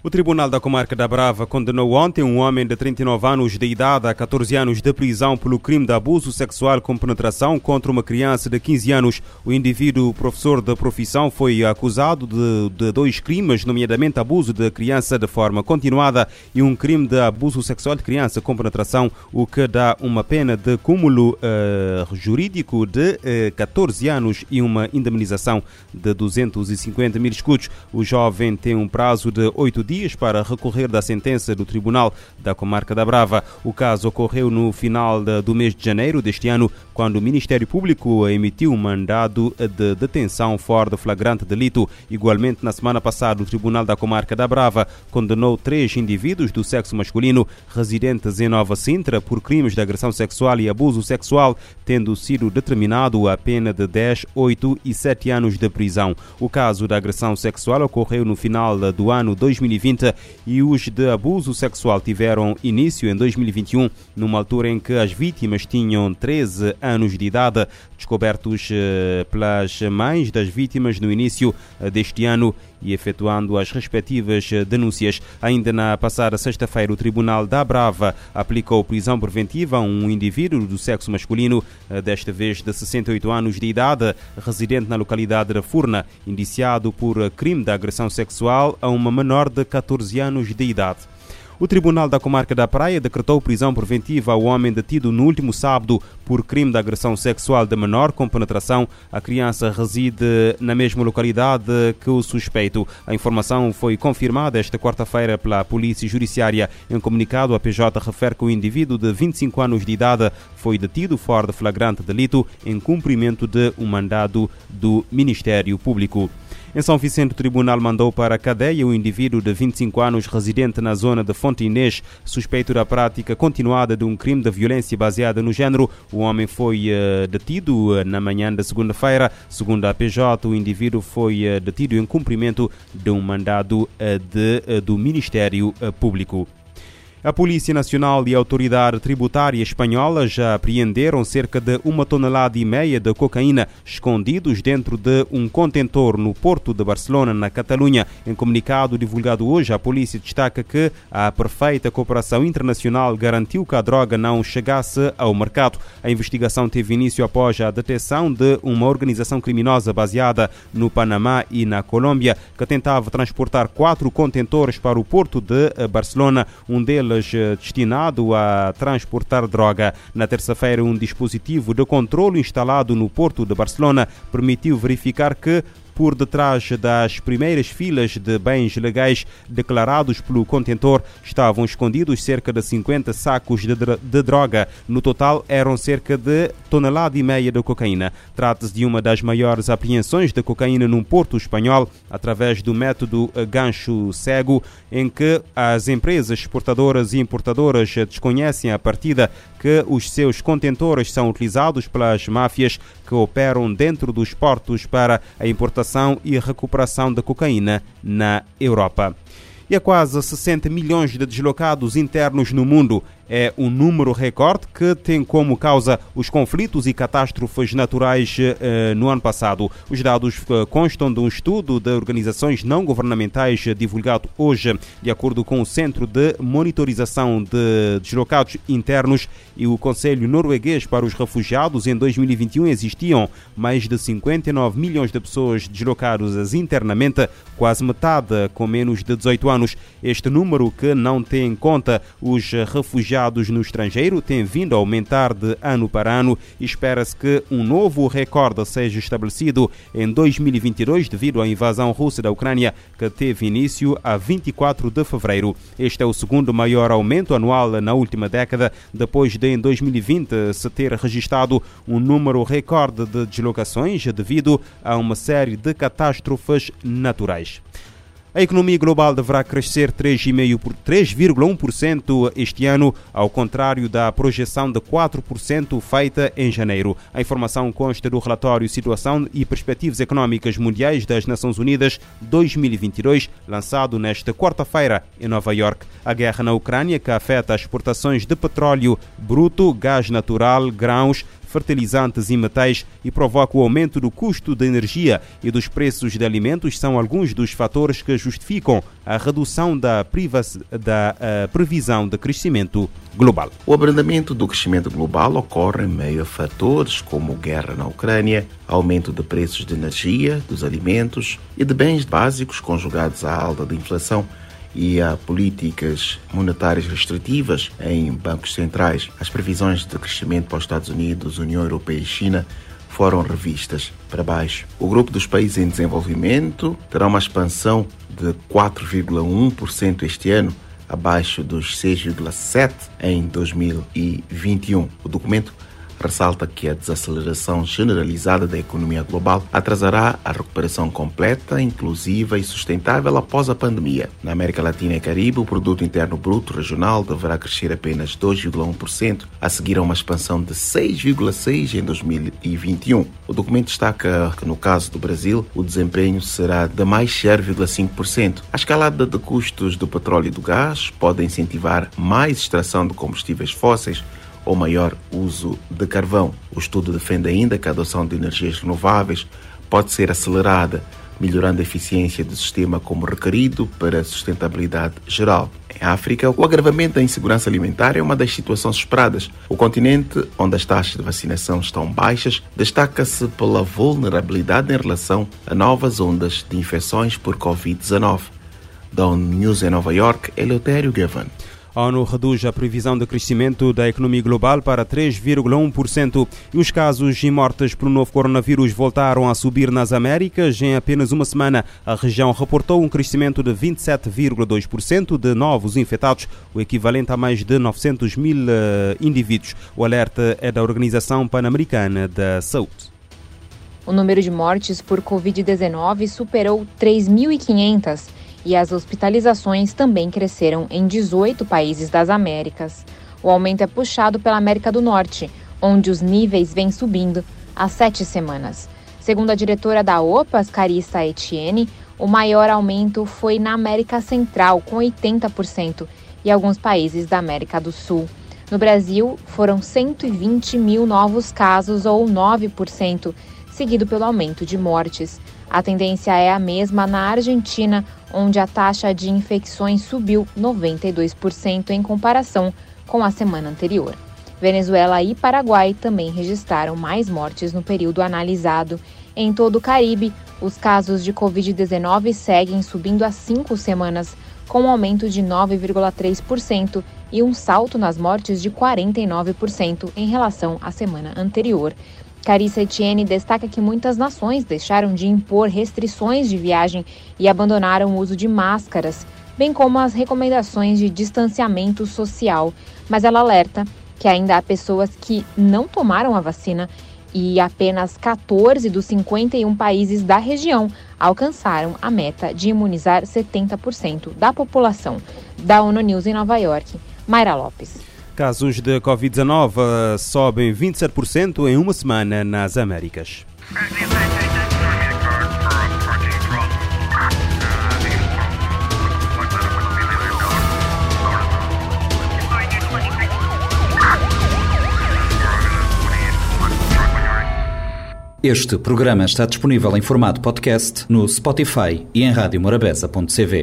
O Tribunal da Comarca da Brava condenou ontem um homem de 39 anos de idade a 14 anos de prisão pelo crime de abuso sexual com penetração contra uma criança de 15 anos. O indivíduo, professor de profissão, foi acusado de, de dois crimes, nomeadamente abuso de criança de forma continuada e um crime de abuso sexual de criança com penetração, o que dá uma pena de cúmulo uh, jurídico de uh, 14 anos e uma indemnização de 250 mil escudos. O jovem tem um prazo de 8 dias para recorrer da sentença do Tribunal da Comarca da Brava. O caso ocorreu no final do mês de janeiro deste ano, quando o Ministério Público emitiu um mandado de detenção fora de flagrante delito. Igualmente, na semana passada, o Tribunal da Comarca da Brava condenou três indivíduos do sexo masculino residentes em Nova Sintra por crimes de agressão sexual e abuso sexual, tendo sido determinado a pena de 10, 8 e 7 anos de prisão. O caso da agressão sexual ocorreu no final do ano 2020 2020 e os de abuso sexual tiveram início em 2021, numa altura em que as vítimas tinham 13 anos de idade, descobertos eh, pelas mães das vítimas no início eh, deste ano e efetuando as respectivas eh, denúncias. Ainda na passada sexta-feira, o Tribunal da Brava aplicou prisão preventiva a um indivíduo do sexo masculino, desta vez de 68 anos de idade, residente na localidade de Furna, indiciado por crime de agressão sexual a uma menor de 14 anos de idade. O Tribunal da Comarca da Praia decretou prisão preventiva ao homem detido no último sábado por crime de agressão sexual de menor com penetração. A criança reside na mesma localidade que o suspeito. A informação foi confirmada esta quarta-feira pela Polícia Judiciária. Em comunicado, a PJ refere que o indivíduo de 25 anos de idade foi detido fora de flagrante delito em cumprimento de um mandado do Ministério Público. Em São Vicente, o tribunal mandou para a cadeia o indivíduo de 25 anos residente na zona de Fonte Inês, suspeito da prática continuada de um crime de violência baseada no género. O homem foi uh, detido uh, na manhã da segunda-feira. Segundo a PJ, o indivíduo foi uh, detido em cumprimento de um mandado de, do Ministério Público. A Polícia Nacional e a Autoridade Tributária Espanhola já apreenderam cerca de uma tonelada e meia de cocaína escondidos dentro de um contentor no porto de Barcelona, na Catalunha. Em comunicado divulgado hoje, a polícia destaca que a perfeita cooperação internacional garantiu que a droga não chegasse ao mercado. A investigação teve início após a detecção de uma organização criminosa baseada no Panamá e na Colômbia que tentava transportar quatro contentores para o porto de Barcelona. Um deles eh, destinado a transportar droga. Na terça-feira, um dispositivo de controle instalado no porto de Barcelona permitiu verificar que por detrás das primeiras filas de bens legais declarados pelo contentor estavam escondidos cerca de 50 sacos de, de droga. No total, eram cerca de tonelada e meia de cocaína. Trata-se de uma das maiores apreensões de cocaína num porto espanhol, através do método gancho cego, em que as empresas exportadoras e importadoras desconhecem a partida que os seus contentores são utilizados pelas máfias que operam dentro dos portos para a importação e recuperação da cocaína na Europa. E há quase 60 milhões de deslocados internos no mundo é um número recorde que tem como causa os conflitos e catástrofes naturais eh, no ano passado. Os dados eh, constam de um estudo de organizações não governamentais divulgado hoje, de acordo com o Centro de Monitorização de Deslocados Internos e o Conselho Norueguês para os Refugiados. Em 2021 existiam mais de 59 milhões de pessoas deslocadas internamente, quase metade com menos de 18 anos. Este número que não tem em conta os refugiados refugiados no estrangeiro tem vindo a aumentar de ano para ano e espera-se que um novo recorde seja estabelecido em 2022 devido à invasão russa da Ucrânia que teve início a 24 de fevereiro. Este é o segundo maior aumento anual na última década, depois de em 2020 se ter registrado um número recorde de deslocações devido a uma série de catástrofes naturais. A economia global deverá crescer 3,1% este ano, ao contrário da projeção de 4% feita em janeiro. A informação consta do relatório Situação e Perspectivas Económicas Mundiais das Nações Unidas 2022, lançado nesta quarta-feira em Nova York. A guerra na Ucrânia, que afeta as exportações de petróleo bruto, gás natural, grãos, fertilizantes e metais e provoca o aumento do custo da energia e dos preços de alimentos são alguns dos fatores que justificam a redução da, da uh, previsão de crescimento global. O abrandamento do crescimento global ocorre em meio a fatores como guerra na Ucrânia, aumento de preços de energia, dos alimentos e de bens básicos conjugados à alta da inflação e a políticas monetárias restritivas em bancos centrais. As previsões de crescimento para os Estados Unidos, União Europeia e China foram revistas para baixo. O grupo dos países em desenvolvimento terá uma expansão de 4,1% este ano, abaixo dos 6,7% em 2021. O documento ressalta que a desaceleração generalizada da economia global atrasará a recuperação completa, inclusiva e sustentável após a pandemia. Na América Latina e Caribe, o produto interno bruto regional deverá crescer apenas 2,1%, a seguir a uma expansão de 6,6 em 2021. O documento destaca que no caso do Brasil, o desempenho será de mais 0,5%. A escalada de custos do petróleo e do gás pode incentivar mais extração de combustíveis fósseis ou maior uso de carvão. O estudo defende ainda que a adoção de energias renováveis pode ser acelerada, melhorando a eficiência do sistema como requerido para a sustentabilidade geral. Em África, o agravamento da insegurança alimentar é uma das situações esperadas. O continente, onde as taxas de vacinação estão baixas, destaca-se pela vulnerabilidade em relação a novas ondas de infecções por Covid-19. Da ONU News em Nova York, Eleutério Gavan. A ONU reduz a previsão de crescimento da economia global para 3,1% e os casos e mortes pelo novo coronavírus voltaram a subir nas Américas. Em apenas uma semana, a região reportou um crescimento de 27,2% de novos infectados, o equivalente a mais de 900 mil uh, indivíduos. O alerta é da Organização Pan-Americana da Saúde. O número de mortes por Covid-19 superou 3.500 e as hospitalizações também cresceram em 18 países das Américas. O aumento é puxado pela América do Norte, onde os níveis vêm subindo há sete semanas. Segundo a diretora da OPAS, Carissa Etienne, o maior aumento foi na América Central, com 80%, e alguns países da América do Sul. No Brasil, foram 120 mil novos casos, ou 9%, seguido pelo aumento de mortes. A tendência é a mesma na Argentina, onde a taxa de infecções subiu 92% em comparação com a semana anterior. Venezuela e Paraguai também registraram mais mortes no período analisado. Em todo o Caribe, os casos de Covid-19 seguem subindo há cinco semanas, com um aumento de 9,3% e um salto nas mortes de 49% em relação à semana anterior. Carissa Etienne destaca que muitas nações deixaram de impor restrições de viagem e abandonaram o uso de máscaras, bem como as recomendações de distanciamento social. Mas ela alerta que ainda há pessoas que não tomaram a vacina e apenas 14 dos 51 países da região alcançaram a meta de imunizar 70% da população. Da ONU News em Nova York, Mayra Lopes. Casos de Covid-19 eh, sobem 27% em uma semana nas Américas. Este programa está disponível em formato podcast no Spotify e em radiomorabeza.cv.